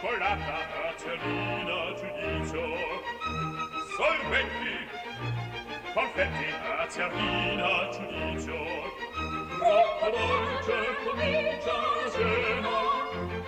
Cioccolata, acerina, giudizio, sorbetti, confetti, acerina, giudizio, Troppo dolce comincia la cena,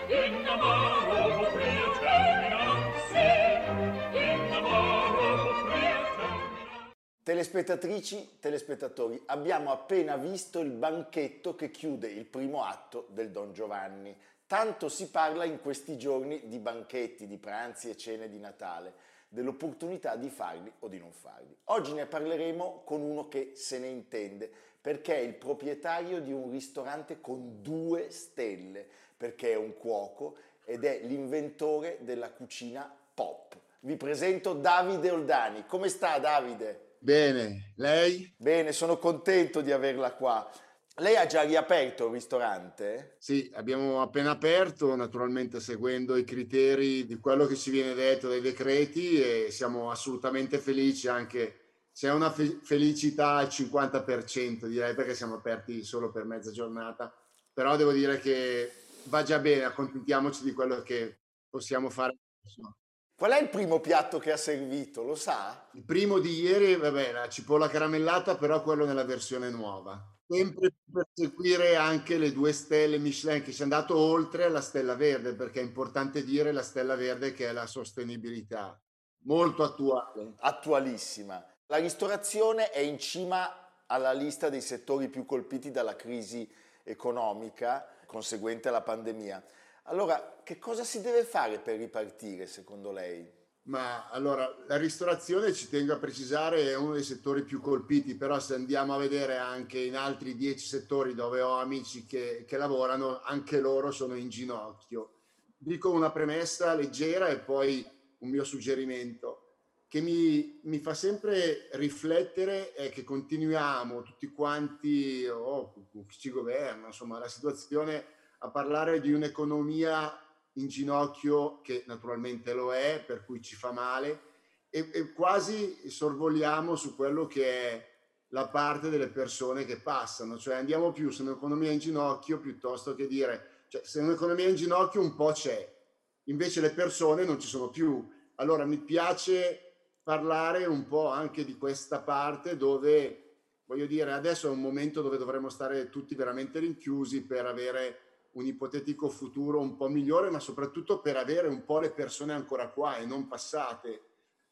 in amaro potrei termina, sì, in amaro termina. Telespettatrici, telespettatori, abbiamo appena visto il banchetto che chiude il primo atto del Don Giovanni. Tanto si parla in questi giorni di banchetti, di pranzi e cene di Natale, dell'opportunità di farli o di non farli. Oggi ne parleremo con uno che se ne intende, perché è il proprietario di un ristorante con due stelle, perché è un cuoco ed è l'inventore della cucina pop. Vi presento Davide Oldani. Come sta Davide? Bene, lei? Bene, sono contento di averla qua. Lei ha già riaperto il ristorante? Sì, abbiamo appena aperto, naturalmente seguendo i criteri di quello che ci viene detto dai decreti e siamo assolutamente felici anche c'è una fe- felicità al 50% direi perché siamo aperti solo per mezza giornata, però devo dire che va già bene, accontentiamoci di quello che possiamo fare. Qual è il primo piatto che ha servito? Lo sa? Il primo di ieri, vabbè, la cipolla caramellata, però quello nella versione nuova. Sempre per seguire anche le due stelle Michelin che si è andato oltre la stella verde, perché è importante dire la stella verde che è la sostenibilità, molto attuale. Attualissima. La ristorazione è in cima alla lista dei settori più colpiti dalla crisi economica conseguente alla pandemia. Allora, che cosa si deve fare per ripartire secondo lei? Ma allora, la ristorazione, ci tengo a precisare, è uno dei settori più colpiti, però se andiamo a vedere anche in altri dieci settori dove ho amici che, che lavorano, anche loro sono in ginocchio. Dico una premessa leggera e poi un mio suggerimento che mi, mi fa sempre riflettere è che continuiamo tutti quanti, o oh, chi ci governa, insomma, la situazione a parlare di un'economia in ginocchio che naturalmente lo è, per cui ci fa male, e, e quasi sorvoliamo su quello che è la parte delle persone che passano, cioè andiamo più su un'economia in ginocchio piuttosto che dire, cioè se un'economia in ginocchio un po' c'è, invece le persone non ci sono più. Allora mi piace parlare un po' anche di questa parte dove, voglio dire, adesso è un momento dove dovremmo stare tutti veramente rinchiusi per avere un ipotetico futuro un po' migliore, ma soprattutto per avere un po' le persone ancora qua e non passate.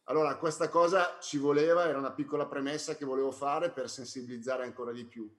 Allora, questa cosa ci voleva, era una piccola premessa che volevo fare per sensibilizzare ancora di più.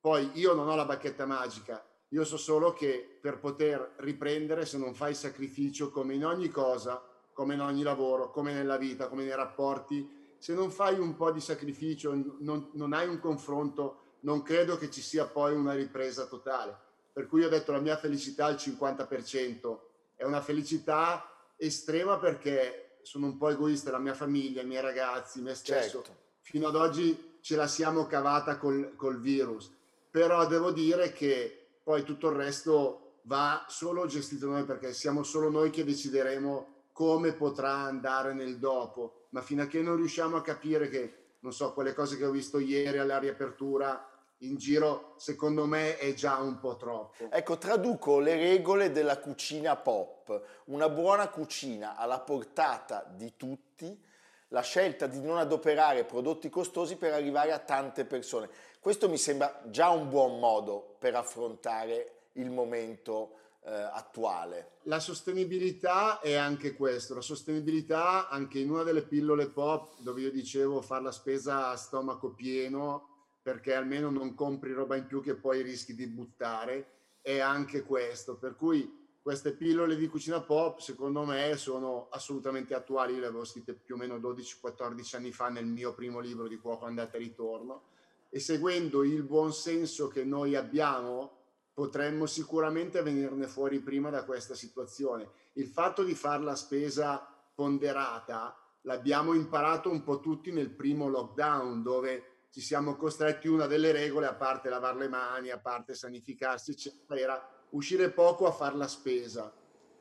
Poi io non ho la bacchetta magica, io so solo che per poter riprendere, se non fai sacrificio come in ogni cosa, come in ogni lavoro, come nella vita, come nei rapporti, se non fai un po' di sacrificio, non, non hai un confronto, non credo che ci sia poi una ripresa totale. Per cui ho detto la mia felicità al 50%, è una felicità estrema perché sono un po' egoista, la mia famiglia, i miei ragazzi, me stesso. Certo. Fino ad oggi ce la siamo cavata col, col virus, però devo dire che poi tutto il resto va solo gestito noi perché siamo solo noi che decideremo come potrà andare nel dopo, ma fino a che non riusciamo a capire che, non so, quelle cose che ho visto ieri alla riapertura in giro, secondo me è già un po' troppo. Ecco, traduco le regole della cucina pop. Una buona cucina alla portata di tutti, la scelta di non adoperare prodotti costosi per arrivare a tante persone. Questo mi sembra già un buon modo per affrontare il momento eh, attuale. La sostenibilità è anche questo, la sostenibilità anche in una delle pillole pop dove io dicevo fare la spesa a stomaco pieno perché almeno non compri roba in più che poi rischi di buttare, è anche questo. Per cui queste pillole di cucina pop, secondo me, sono assolutamente attuali. Le avevo scritte più o meno 12-14 anni fa nel mio primo libro di cuoco andata e ritorno. E seguendo il buon senso che noi abbiamo, potremmo sicuramente venirne fuori prima da questa situazione. Il fatto di fare la spesa ponderata l'abbiamo imparato un po' tutti nel primo lockdown, dove ci siamo costretti una delle regole, a parte lavare le mani, a parte sanificarsi, eccetera, era uscire poco a fare la spesa.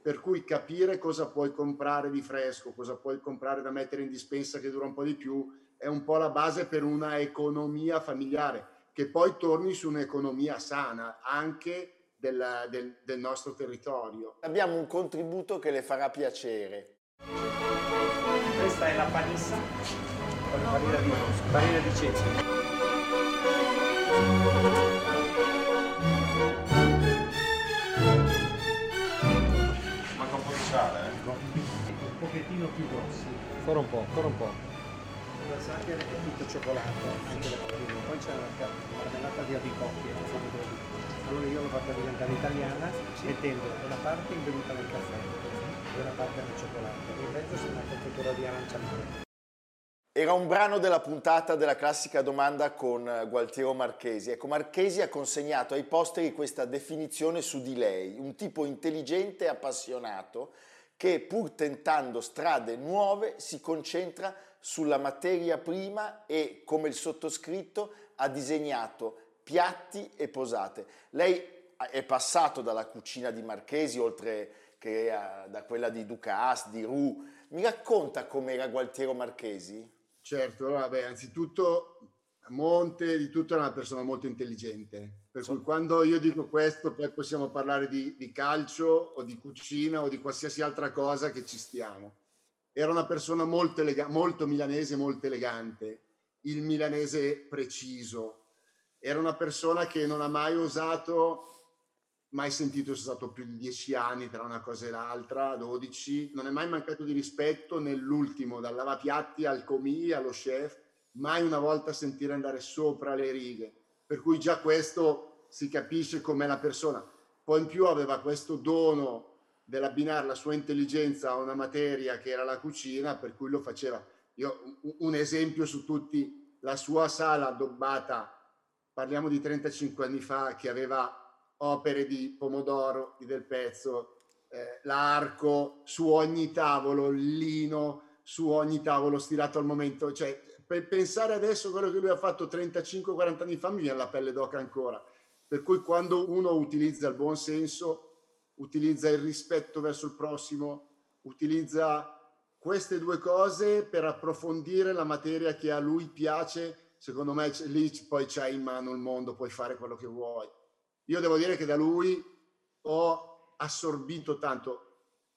Per cui capire cosa puoi comprare di fresco, cosa puoi comprare da mettere in dispensa che dura un po' di più, è un po' la base per una economia familiare, che poi torni su un'economia sana, anche del, del, del nostro territorio. Abbiamo un contributo che le farà piacere. Questa è la panissa farina di, farina di ceci. Manca un po' di sale, eh? Un pochettino più grossi. Ancora un po', ancora un po'. La sabbia è tutto cioccolato, anche la farina. Poi c'è la marmellata di così. Allora io l'ho fatta diventare italiana mettendo una parte imbevuta nel caffè e una parte nel cioccolato. In mezzo c'è una confettura di arancia mare. Era un brano della puntata della classica domanda con eh, Gualtiero Marchesi. Ecco, Marchesi ha consegnato ai posteri questa definizione su di lei, un tipo intelligente e appassionato che pur tentando strade nuove si concentra sulla materia prima e, come il sottoscritto, ha disegnato piatti e posate. Lei è passato dalla cucina di Marchesi, oltre che a- da quella di Ducasse, di Roux. Mi racconta com'era Gualtiero Marchesi? Certo, allora, beh, anzitutto Monte di tutto è una persona molto intelligente, per cui quando io dico questo poi possiamo parlare di, di calcio o di cucina o di qualsiasi altra cosa che ci stiamo. Era una persona molto, elega- molto milanese, molto elegante, il milanese preciso. Era una persona che non ha mai osato, mai sentito, sia stato più di dieci anni tra una cosa e l'altra, 12, non è mai mancato di rispetto nell'ultimo, dal lavapiatti al comì, allo chef, mai una volta sentire andare sopra le righe. Per cui già questo si capisce com'è la persona. Poi in più aveva questo dono dell'abbinare la sua intelligenza a una materia che era la cucina, per cui lo faceva. Io, un esempio su tutti, la sua sala addobbata, parliamo di 35 anni fa, che aveva opere di Pomodoro, di Del Pezzo, eh, l'arco, su ogni tavolo, il lino, su ogni tavolo stilato al momento. Cioè, per pensare adesso a quello che lui ha fatto 35-40 anni fa, mi viene la pelle d'oca ancora. Per cui quando uno utilizza il buon senso, utilizza il rispetto verso il prossimo, utilizza queste due cose per approfondire la materia che a lui piace, secondo me lì poi c'hai in mano il mondo, puoi fare quello che vuoi. Io devo dire che da lui ho assorbito tanto.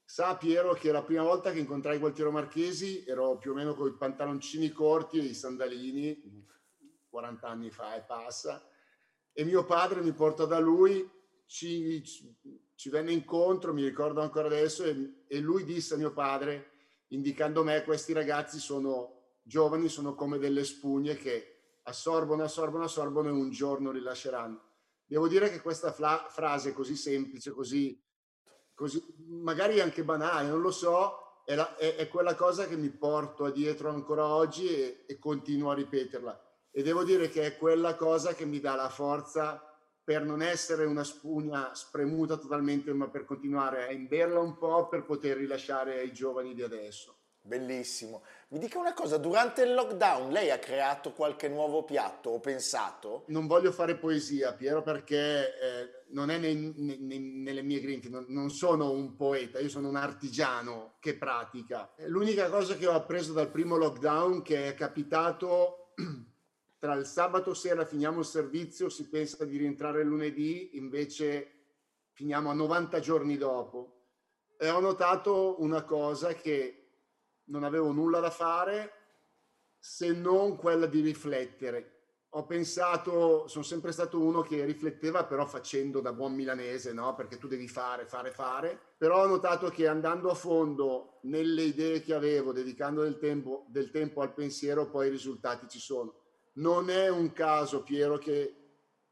Sa Piero che la prima volta che incontrai Gualtiero Marchesi ero più o meno con i pantaloncini corti e i sandalini, 40 anni fa e passa, e mio padre mi porta da lui, ci, ci- ci venne incontro, mi ricordo ancora adesso, e, e lui disse a mio padre, indicando me, questi ragazzi sono giovani, sono come delle spugne che assorbono, assorbono, assorbono e un giorno rilasceranno. Devo dire che questa fla- frase così semplice, così, così magari anche banale, non lo so, è, la- è- è quella cosa che mi porto dietro ancora oggi e, e continuo a ripeterla. E devo dire che è quella cosa che mi dà la forza per non essere una spugna spremuta totalmente, ma per continuare a imberla un po' per poter rilasciare ai giovani di adesso. Bellissimo. Mi dica una cosa, durante il lockdown lei ha creato qualche nuovo piatto o pensato? Non voglio fare poesia, Piero, perché eh, non è nei- nei- nelle mie grinfie, non, non sono un poeta, io sono un artigiano che pratica. L'unica cosa che ho appreso dal primo lockdown che è capitato tra il sabato sera finiamo il servizio, si pensa di rientrare lunedì, invece finiamo a 90 giorni dopo. E ho notato una cosa che non avevo nulla da fare se non quella di riflettere. Ho pensato, sono sempre stato uno che rifletteva però facendo da buon milanese, no? Perché tu devi fare, fare, fare. Però ho notato che andando a fondo nelle idee che avevo, dedicando del tempo, del tempo al pensiero, poi i risultati ci sono. Non è un caso, Piero, che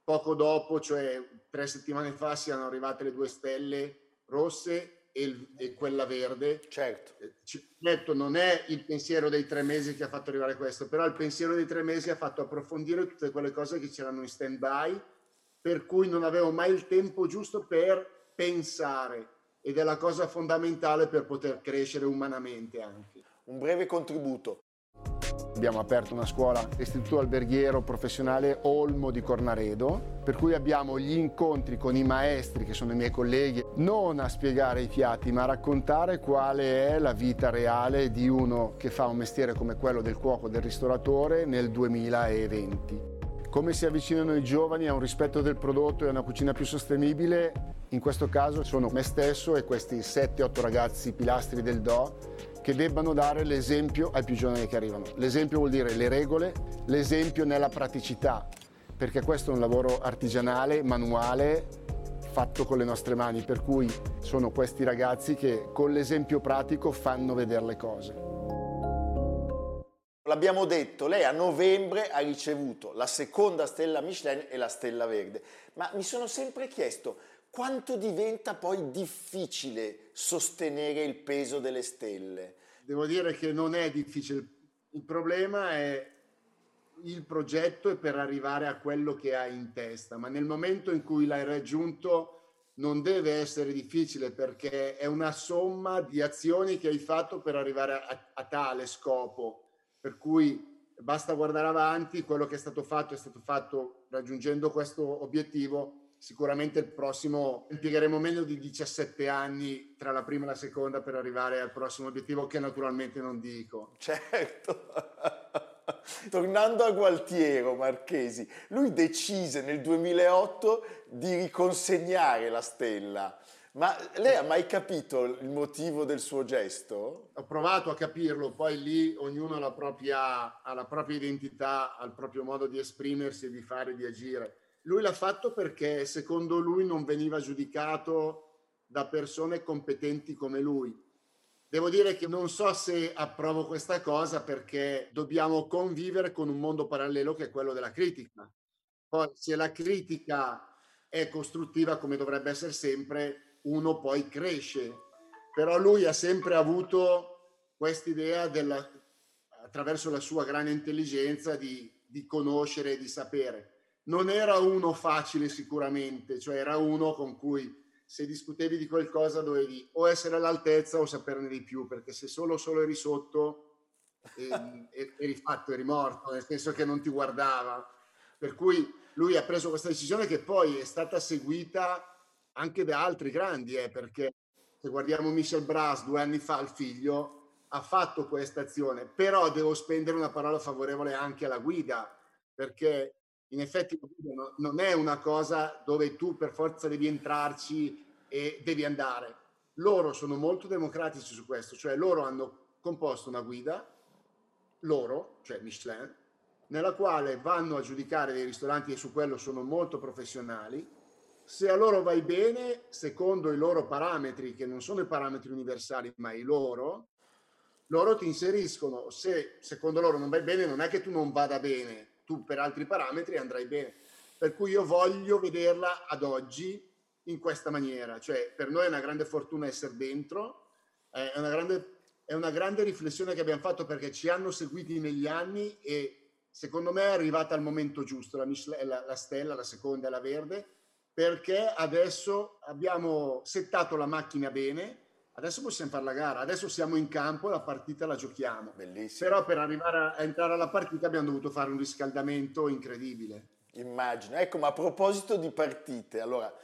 poco dopo, cioè tre settimane fa, siano arrivate le due stelle rosse e, il, e quella verde. Certo. Eh, Detto, non è il pensiero dei tre mesi che ha fatto arrivare questo, però il pensiero dei tre mesi ha fatto approfondire tutte quelle cose che c'erano in stand by, per cui non avevo mai il tempo giusto per pensare ed è la cosa fondamentale per poter crescere umanamente anche. Un breve contributo. Abbiamo aperto una scuola, istituto alberghiero professionale Olmo di Cornaredo, per cui abbiamo gli incontri con i maestri, che sono i miei colleghi, non a spiegare i piatti, ma a raccontare quale è la vita reale di uno che fa un mestiere come quello del cuoco, del ristoratore nel 2020. Come si avvicinano i giovani a un rispetto del prodotto e a una cucina più sostenibile? In questo caso sono me stesso e questi 7-8 ragazzi pilastri del Do che debbano dare l'esempio ai più giovani che arrivano. L'esempio vuol dire le regole, l'esempio nella praticità, perché questo è un lavoro artigianale, manuale, fatto con le nostre mani, per cui sono questi ragazzi che con l'esempio pratico fanno vedere le cose. L'abbiamo detto, lei a novembre ha ricevuto la seconda stella Michelin e la stella verde, ma mi sono sempre chiesto quanto diventa poi difficile sostenere il peso delle stelle? Devo dire che non è difficile, il problema è il progetto e per arrivare a quello che hai in testa, ma nel momento in cui l'hai raggiunto non deve essere difficile perché è una somma di azioni che hai fatto per arrivare a, a tale scopo, per cui basta guardare avanti, quello che è stato fatto è stato fatto raggiungendo questo obiettivo sicuramente il prossimo impiegheremo meno di 17 anni tra la prima e la seconda per arrivare al prossimo obiettivo che naturalmente non dico. Certo. Tornando a Gualtiero Marchesi, lui decise nel 2008 di riconsegnare la stella. Ma lei ha mai capito il motivo del suo gesto? Ho provato a capirlo, poi lì ognuno ha la propria, ha la propria identità, ha il proprio modo di esprimersi, di fare, di agire lui l'ha fatto perché secondo lui non veniva giudicato da persone competenti come lui. Devo dire che non so se approvo questa cosa perché dobbiamo convivere con un mondo parallelo che è quello della critica. Poi se la critica è costruttiva come dovrebbe essere sempre, uno poi cresce. Però lui ha sempre avuto quest'idea della, attraverso la sua grande intelligenza di, di conoscere e di sapere non era uno facile sicuramente, cioè era uno con cui se discutevi di qualcosa dovevi o essere all'altezza o saperne di più, perché se solo, solo eri sotto ehm, eri fatto, eri morto, nel senso che non ti guardava. Per cui lui ha preso questa decisione che poi è stata seguita anche da altri grandi, eh, perché se guardiamo Michel Bras due anni fa, il figlio, ha fatto questa azione, però devo spendere una parola favorevole anche alla guida, perché in effetti non è una cosa dove tu per forza devi entrarci e devi andare. Loro sono molto democratici su questo, cioè loro hanno composto una guida, loro, cioè Michelin, nella quale vanno a giudicare dei ristoranti e su quello sono molto professionali. Se a loro vai bene, secondo i loro parametri, che non sono i parametri universali, ma i loro, loro ti inseriscono. Se secondo loro non vai bene, non è che tu non vada bene, tu per altri parametri andrai bene. Per cui io voglio vederla ad oggi in questa maniera, cioè per noi è una grande fortuna essere dentro, è una grande, è una grande riflessione che abbiamo fatto perché ci hanno seguiti negli anni e secondo me è arrivata al momento giusto, la, Michelin, la, la stella, la seconda la verde, perché adesso abbiamo settato la macchina bene, Adesso possiamo fare la gara, adesso siamo in campo e la partita la giochiamo. Bellissimo. Però per arrivare a entrare alla partita abbiamo dovuto fare un riscaldamento incredibile. Immagino. Ecco, ma a proposito di partite, allora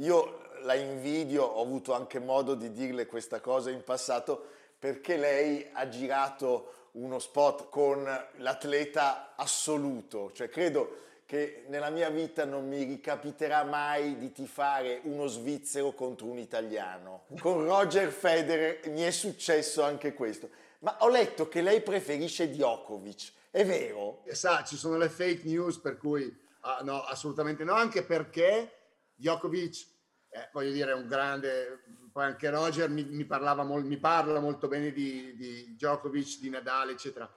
io la invidio, ho avuto anche modo di dirle questa cosa in passato, perché lei ha girato uno spot con l'atleta assoluto, cioè credo che nella mia vita non mi ricapiterà mai di tifare uno svizzero contro un italiano. Con Roger Federer mi è successo anche questo. Ma ho letto che lei preferisce Djokovic, è vero? Sa, ci sono le fake news per cui ah, no, assolutamente no, anche perché Djokovic, eh, voglio dire, è un grande, poi anche Roger mi, mi, parlava, mi parla molto bene di, di Djokovic, di Nadal, eccetera.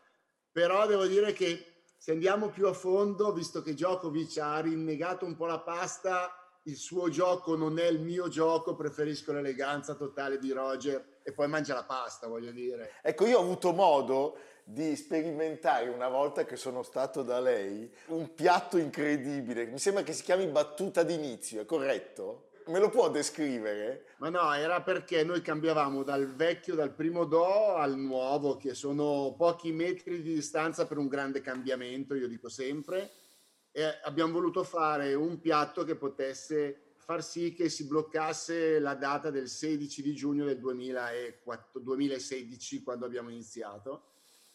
Però devo dire che se andiamo più a fondo, visto che Djokovic ha rinnegato un po' la pasta, il suo gioco non è il mio gioco, preferisco l'eleganza totale di Roger e poi mangia la pasta, voglio dire. Ecco, io ho avuto modo di sperimentare una volta che sono stato da lei un piatto incredibile, mi sembra che si chiami battuta d'inizio, è corretto? Me lo può descrivere? Ma no, era perché noi cambiavamo dal vecchio, dal primo Do al nuovo, che sono pochi metri di distanza per un grande cambiamento, io dico sempre, e abbiamo voluto fare un piatto che potesse far sì che si bloccasse la data del 16 di giugno del 2004, 2016, quando abbiamo iniziato.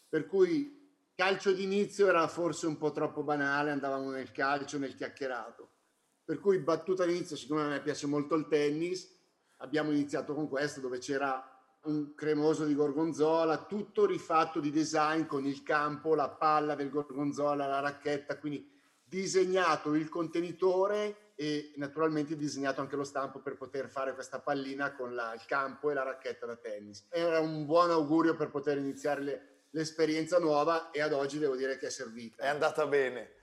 Per cui calcio d'inizio era forse un po' troppo banale, andavamo nel calcio, nel chiacchierato per cui battuta all'inizio, siccome a me piace molto il tennis, abbiamo iniziato con questo dove c'era un cremoso di gorgonzola, tutto rifatto di design con il campo, la palla del gorgonzola, la racchetta, quindi disegnato il contenitore e naturalmente disegnato anche lo stampo per poter fare questa pallina con la, il campo e la racchetta da tennis. Era un buon augurio per poter iniziare le, l'esperienza nuova e ad oggi devo dire che è servita. È andata bene.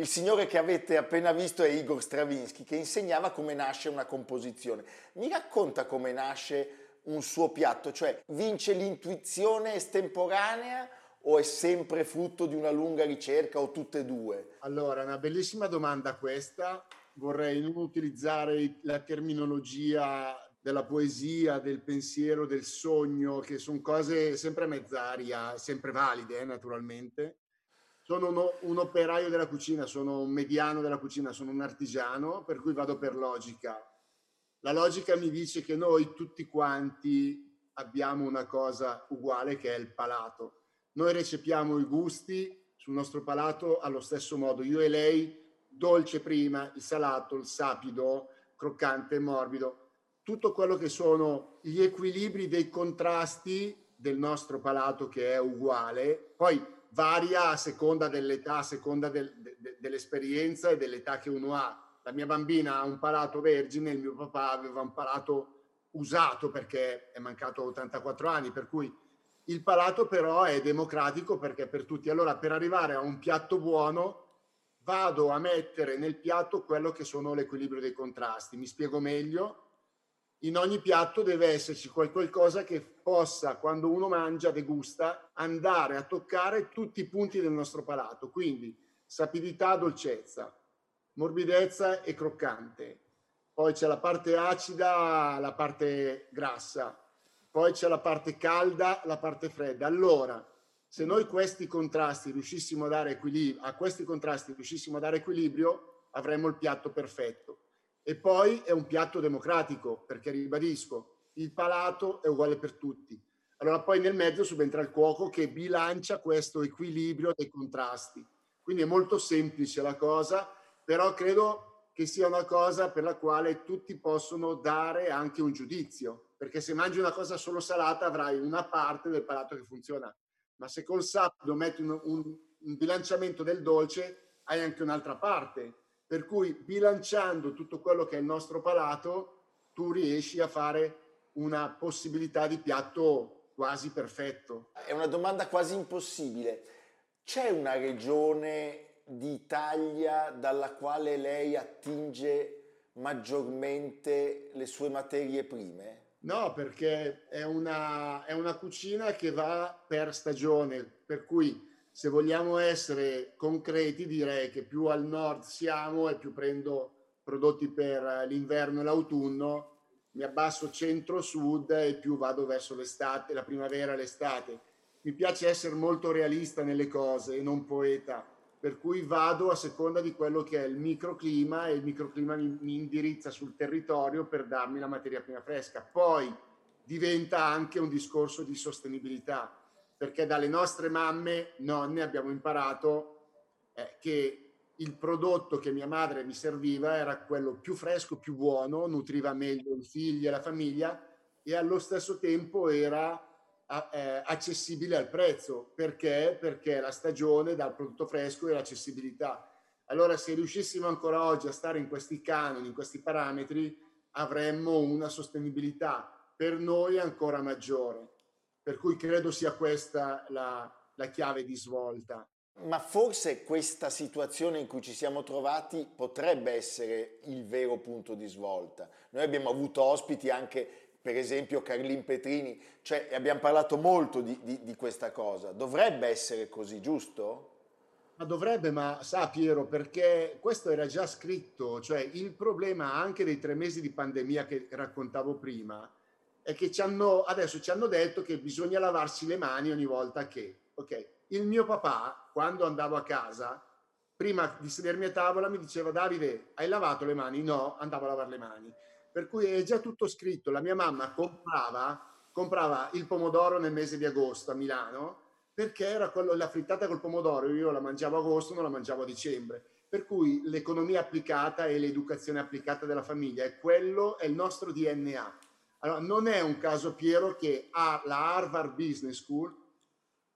Il signore che avete appena visto è Igor Stravinsky, che insegnava come nasce una composizione. Mi racconta come nasce un suo piatto, cioè vince l'intuizione estemporanea o è sempre frutto di una lunga ricerca o tutte e due? Allora, una bellissima domanda questa. Vorrei non utilizzare la terminologia della poesia, del pensiero, del sogno, che sono cose sempre mezz'aria, sempre valide, eh, naturalmente sono uno, un operaio della cucina, sono un mediano della cucina, sono un artigiano, per cui vado per logica. La logica mi dice che noi tutti quanti abbiamo una cosa uguale che è il palato. Noi recepiamo i gusti sul nostro palato allo stesso modo. Io e lei, dolce prima, il salato, il sapido, croccante, morbido, tutto quello che sono gli equilibri dei contrasti del nostro palato che è uguale. Poi varia a seconda dell'età, a seconda del, de, dell'esperienza e dell'età che uno ha. La mia bambina ha un palato vergine, il mio papà aveva un palato usato perché è mancato 84 anni, per cui il palato però è democratico perché è per tutti. Allora per arrivare a un piatto buono vado a mettere nel piatto quello che sono l'equilibrio dei contrasti. Mi spiego meglio in ogni piatto deve esserci qualcosa che possa, quando uno mangia, degusta, andare a toccare tutti i punti del nostro palato. Quindi sapidità, dolcezza, morbidezza e croccante. Poi c'è la parte acida, la parte grassa. Poi c'è la parte calda, la parte fredda. Allora, se noi questi contrasti riuscissimo a dare equilibrio, a questi contrasti riuscissimo a dare equilibrio, avremmo il piatto perfetto. E poi è un piatto democratico, perché ribadisco, il palato è uguale per tutti. Allora poi nel mezzo subentra il cuoco che bilancia questo equilibrio dei contrasti. Quindi è molto semplice la cosa, però credo che sia una cosa per la quale tutti possono dare anche un giudizio, perché se mangi una cosa solo salata avrai una parte del palato che funziona, ma se col sapido metti un, un, un bilanciamento del dolce hai anche un'altra parte per cui bilanciando tutto quello che è il nostro palato, tu riesci a fare una possibilità di piatto quasi perfetto. È una domanda quasi impossibile. C'è una regione d'Italia dalla quale lei attinge maggiormente le sue materie prime? No, perché è una, è una cucina che va per stagione, per cui se vogliamo essere concreti, direi che più al nord siamo e più prendo prodotti per l'inverno e l'autunno, mi abbasso centro-sud e più vado verso l'estate, la primavera e l'estate. Mi piace essere molto realista nelle cose e non poeta, per cui vado a seconda di quello che è il microclima e il microclima mi, indirizza sul territorio per darmi la materia prima fresca. Poi diventa anche un discorso di sostenibilità perché dalle nostre mamme, nonne, abbiamo imparato eh, che il prodotto che mia madre mi serviva era quello più fresco, più buono, nutriva meglio i figli e la famiglia e allo stesso tempo era eh, accessibile al prezzo. Perché? Perché la stagione dà il prodotto fresco e l'accessibilità. Allora se riuscissimo ancora oggi a stare in questi canoni, in questi parametri, avremmo una sostenibilità per noi ancora maggiore. Per cui credo sia questa la, la chiave di svolta. Ma forse questa situazione in cui ci siamo trovati potrebbe essere il vero punto di svolta. Noi abbiamo avuto ospiti anche, per esempio, Carlin Petrini, cioè abbiamo parlato molto di, di, di questa cosa. Dovrebbe essere così, giusto? Ma dovrebbe, ma sa Piero, perché questo era già scritto, cioè il problema anche dei tre mesi di pandemia che raccontavo prima è che ci hanno, adesso ci hanno detto che bisogna lavarsi le mani ogni volta che, ok? Il mio papà, quando andavo a casa, prima di sedermi a tavola mi diceva Davide, hai lavato le mani? No, andavo a lavare le mani. Per cui è già tutto scritto. La mia mamma comprava, comprava il pomodoro nel mese di agosto a Milano perché era quello, la frittata col pomodoro, io la mangiavo a agosto, non la mangiavo a dicembre. Per cui l'economia applicata e l'educazione applicata della famiglia è quello, è il nostro DNA. Allora, non è un caso Piero che la Harvard Business School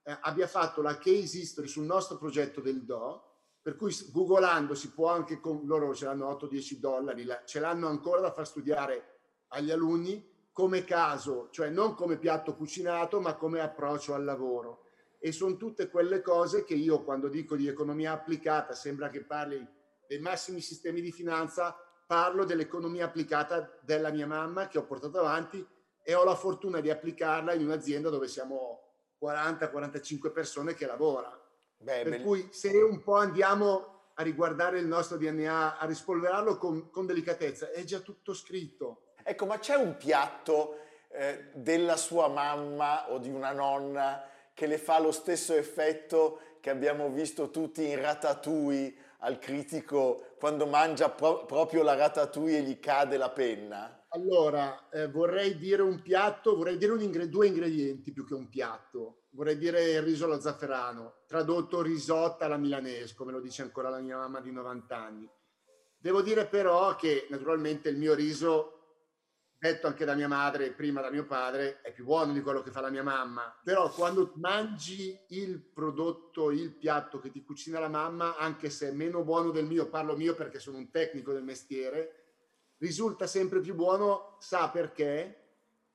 eh, abbia fatto la case history sul nostro progetto del DO, per cui googolando si può anche, con, loro ce l'hanno 8-10 dollari, la, ce l'hanno ancora da far studiare agli alunni come caso, cioè non come piatto cucinato, ma come approccio al lavoro. E sono tutte quelle cose che io quando dico di economia applicata, sembra che parli dei massimi sistemi di finanza, parlo dell'economia applicata della mia mamma che ho portato avanti e ho la fortuna di applicarla in un'azienda dove siamo 40-45 persone che lavora. Beh, per beh... cui se un po' andiamo a riguardare il nostro DNA, a rispolverarlo con, con delicatezza, è già tutto scritto. Ecco, ma c'è un piatto eh, della sua mamma o di una nonna che le fa lo stesso effetto che abbiamo visto tutti in Ratatouille al critico quando mangia pro- proprio la Ratatouille e gli cade la penna? Allora, eh, vorrei dire un piatto, vorrei dire ingre- due ingredienti più che un piatto. Vorrei dire il riso allo zafferano, tradotto risotta alla milanese, come lo dice ancora la mia mamma di 90 anni. Devo dire però che naturalmente il mio riso, detto anche da mia madre prima da mio padre, è più buono di quello che fa la mia mamma. Però quando mangi il prodotto, il piatto che ti cucina la mamma, anche se è meno buono del mio, parlo mio perché sono un tecnico del mestiere, risulta sempre più buono, sa perché?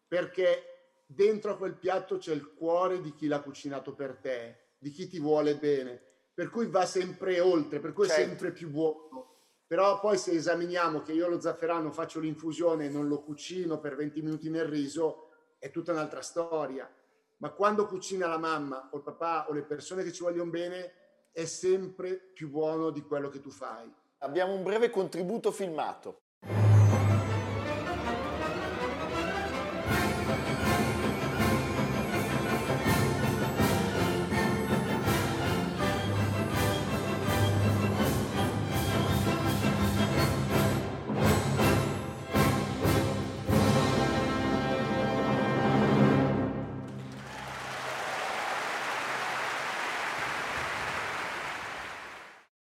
Perché dentro a quel piatto c'è il cuore di chi l'ha cucinato per te, di chi ti vuole bene, per cui va sempre oltre, per cui certo. è sempre più buono. Però poi se esaminiamo che io lo zafferano faccio l'infusione e non lo cucino per 20 minuti nel riso, è tutta un'altra storia. Ma quando cucina la mamma o il papà o le persone che ci vogliono bene, è sempre più buono di quello che tu fai. Abbiamo un breve contributo filmato.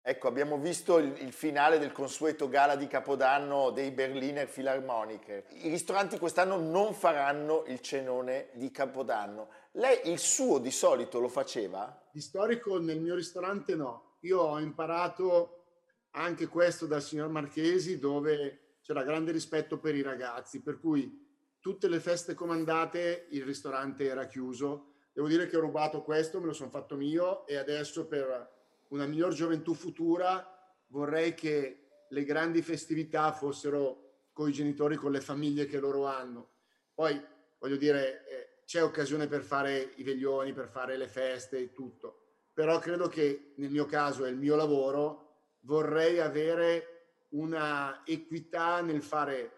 Ecco, abbiamo visto il, il, finale del consueto gala di Capodanno dei Berliner Philharmoniker. I ristoranti quest'anno non faranno il cenone di Capodanno. Lei il suo di solito lo faceva? Di storico nel mio ristorante no. Io ho imparato anche questo dal signor Marchesi dove c'era grande rispetto per i ragazzi, per cui tutte le feste comandate il ristorante era chiuso. Devo dire che ho rubato questo, me lo sono fatto mio e adesso per una miglior gioventù futura, vorrei che le grandi festività fossero con i genitori, con le famiglie che loro hanno. Poi, voglio dire, eh, c'è occasione per fare i veglioni, per fare le feste e tutto, però credo che nel mio caso è il mio lavoro, vorrei avere una equità nel fare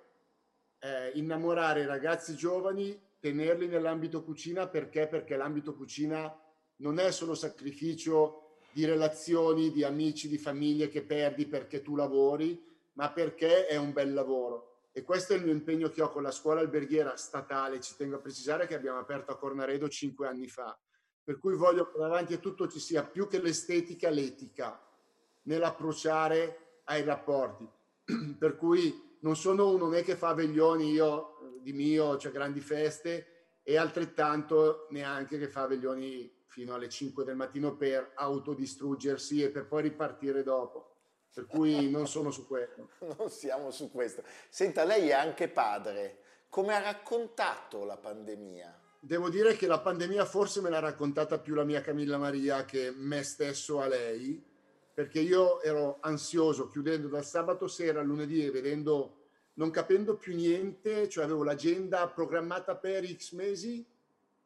eh, innamorare i ragazzi giovani, tenerli nell'ambito cucina perché? Perché l'ambito cucina non è solo sacrificio di relazioni, di amici, di famiglie che perdi perché tu lavori, ma perché è un bel lavoro. E questo è il mio impegno che ho con la scuola alberghiera statale. Ci tengo a precisare che abbiamo aperto a Cornaredo cinque anni fa. per cui voglio che davanti a tutto ci sia più che l'estetica, l'etica nell'approcciare ai rapporti. per cui non sono uno né che fa veglioni io di mio, cioè grandi feste, e altrettanto neanche che fa veglioni fino alle 5 del mattino per autodistruggersi e per poi ripartire dopo. Per cui non sono su questo. non siamo su questo. Senta, lei è anche padre. Come ha raccontato la pandemia? Devo dire che la pandemia forse me l'ha raccontata più la mia Camilla Maria che me stesso a lei, perché io ero ansioso chiudendo dal sabato sera al lunedì e vedendo, non capendo più niente, cioè avevo l'agenda programmata per X mesi,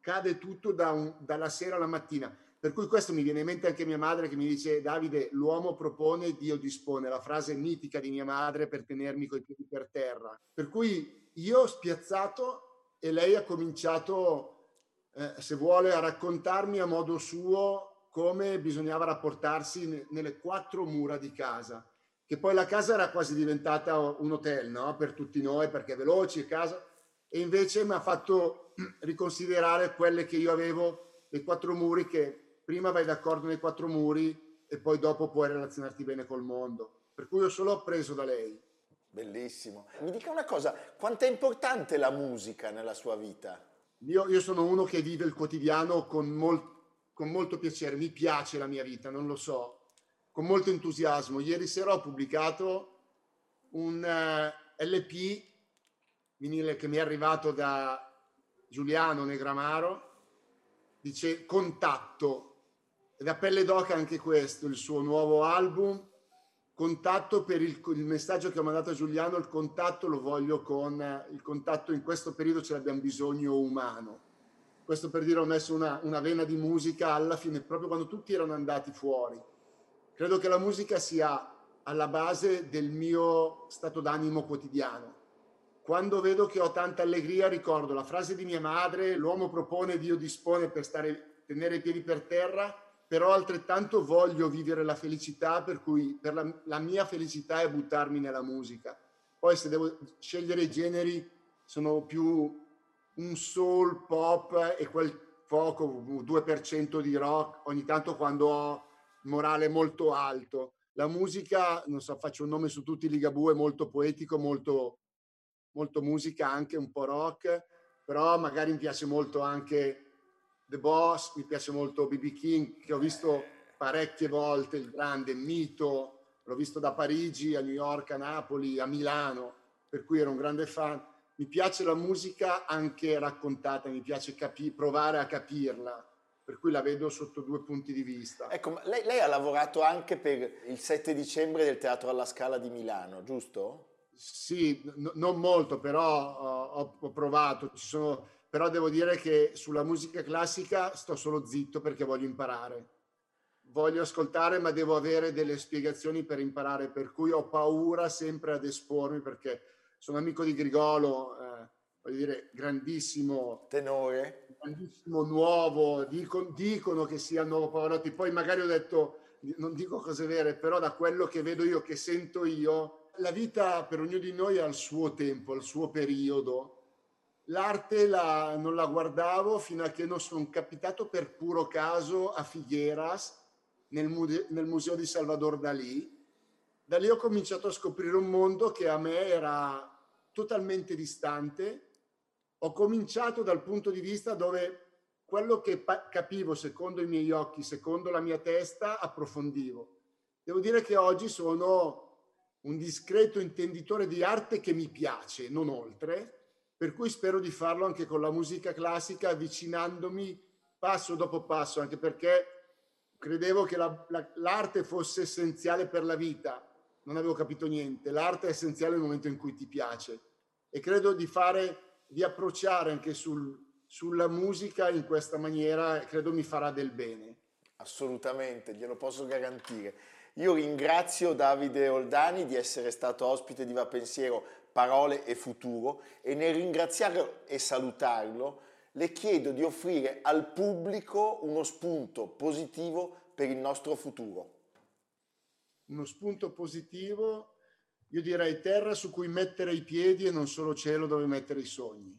cade tutto da un, dalla sera alla mattina. Per cui questo mi viene in mente anche mia madre che mi dice Davide, l'uomo propone, Dio dispone, la frase mitica di mia madre per tenermi coi piedi per terra. Per cui io ho spiazzato e lei ha cominciato, eh, se vuole, a raccontarmi a modo suo come bisognava rapportarsi nelle quattro mura di casa, che poi la casa era quasi diventata un hotel no? per tutti noi perché è veloce, casa, e invece mi ha fatto riconsiderare quelle che io avevo, le quattro muri che prima vai d'accordo nei quattro muri e poi dopo puoi relazionarti bene col mondo. Per cui io solo ho preso da lei. Bellissimo. Mi dica una cosa, quanto è importante la musica nella sua vita? Io, io sono uno che vive il quotidiano con, mol, con molto piacere, mi piace la mia vita, non lo so, con molto entusiasmo. Ieri sera ho pubblicato un uh, eh, LP vinile che mi è arrivato da Giuliano Negramaro, dice Contatto, ed a pelle d'oca anche questo, il suo nuovo album contatto per il, il, messaggio che ho mandato a Giuliano, il contatto lo voglio con il contatto in questo periodo ce l'abbiamo bisogno umano. Questo per dire ho messo una, una vena di musica alla fine, proprio quando tutti erano andati fuori. Credo che la musica sia alla base del mio stato d'animo quotidiano. Quando vedo che ho tanta allegria ricordo la frase di mia madre, l'uomo propone, Dio dispone per stare, tenere i piedi per terra però altrettanto voglio vivere la felicità, per cui per la, la, mia felicità è buttarmi nella musica. Poi se devo scegliere i generi, sono più un soul, pop e quel poco, 2% di rock, ogni tanto quando ho morale molto alto. La musica, non so, faccio un nome su tutti, Ligabue, molto poetico, molto, molto musica, anche un po' rock, però magari mi piace molto anche The Boss, mi piace molto BB King, che ho visto parecchie volte, il grande mito, l'ho visto da Parigi a New York, a Napoli, a Milano, per cui ero un grande fan. Mi piace la musica anche raccontata, mi piace capi- provare a capirla, per cui la vedo sotto due punti di vista. Ecco, lei, lei ha lavorato anche per il 7 dicembre del Teatro alla Scala di Milano, giusto? Sì, n- non molto, però ho, ho provato. Ci sono però devo dire che sulla musica classica sto solo zitto perché voglio imparare. Voglio ascoltare, ma devo avere delle spiegazioni per imparare, per cui ho paura sempre ad espormi perché sono amico di Grigolo, eh, voglio dire, grandissimo tenore, grandissimo nuovo, dicono, dicono che sia nuovo Pavarotti, poi magari ho detto, non dico cose vere, però da quello che vedo io, che sento io, la vita per ognuno di noi ha il suo tempo, il suo periodo L'arte la, non la guardavo fino a che non sono capitato per puro caso a Figueras, nel, muse- nel museo di Salvador Dalì. Da lì ho cominciato a scoprire un mondo che a me era totalmente distante. Ho cominciato dal punto di vista dove quello che pa- capivo secondo i miei occhi, secondo la mia testa, approfondivo. Devo dire che oggi sono un discreto intenditore di arte che mi piace, non oltre, per cui spero di farlo anche con la musica classica, avvicinandomi passo dopo passo, anche perché credevo che la, la, l'arte fosse essenziale per la vita, non avevo capito niente, l'arte è essenziale nel momento in cui ti piace e credo di fare, di approcciare anche sul, sulla musica in questa maniera, credo mi farà del bene. Assolutamente, glielo posso garantire. Io ringrazio Davide Oldani di essere stato ospite di Va Pensiero parole e futuro e nel ringraziarlo e salutarlo le chiedo di offrire al pubblico uno spunto positivo per il nostro futuro. Uno spunto positivo, io direi terra su cui mettere i piedi e non solo cielo dove mettere i sogni.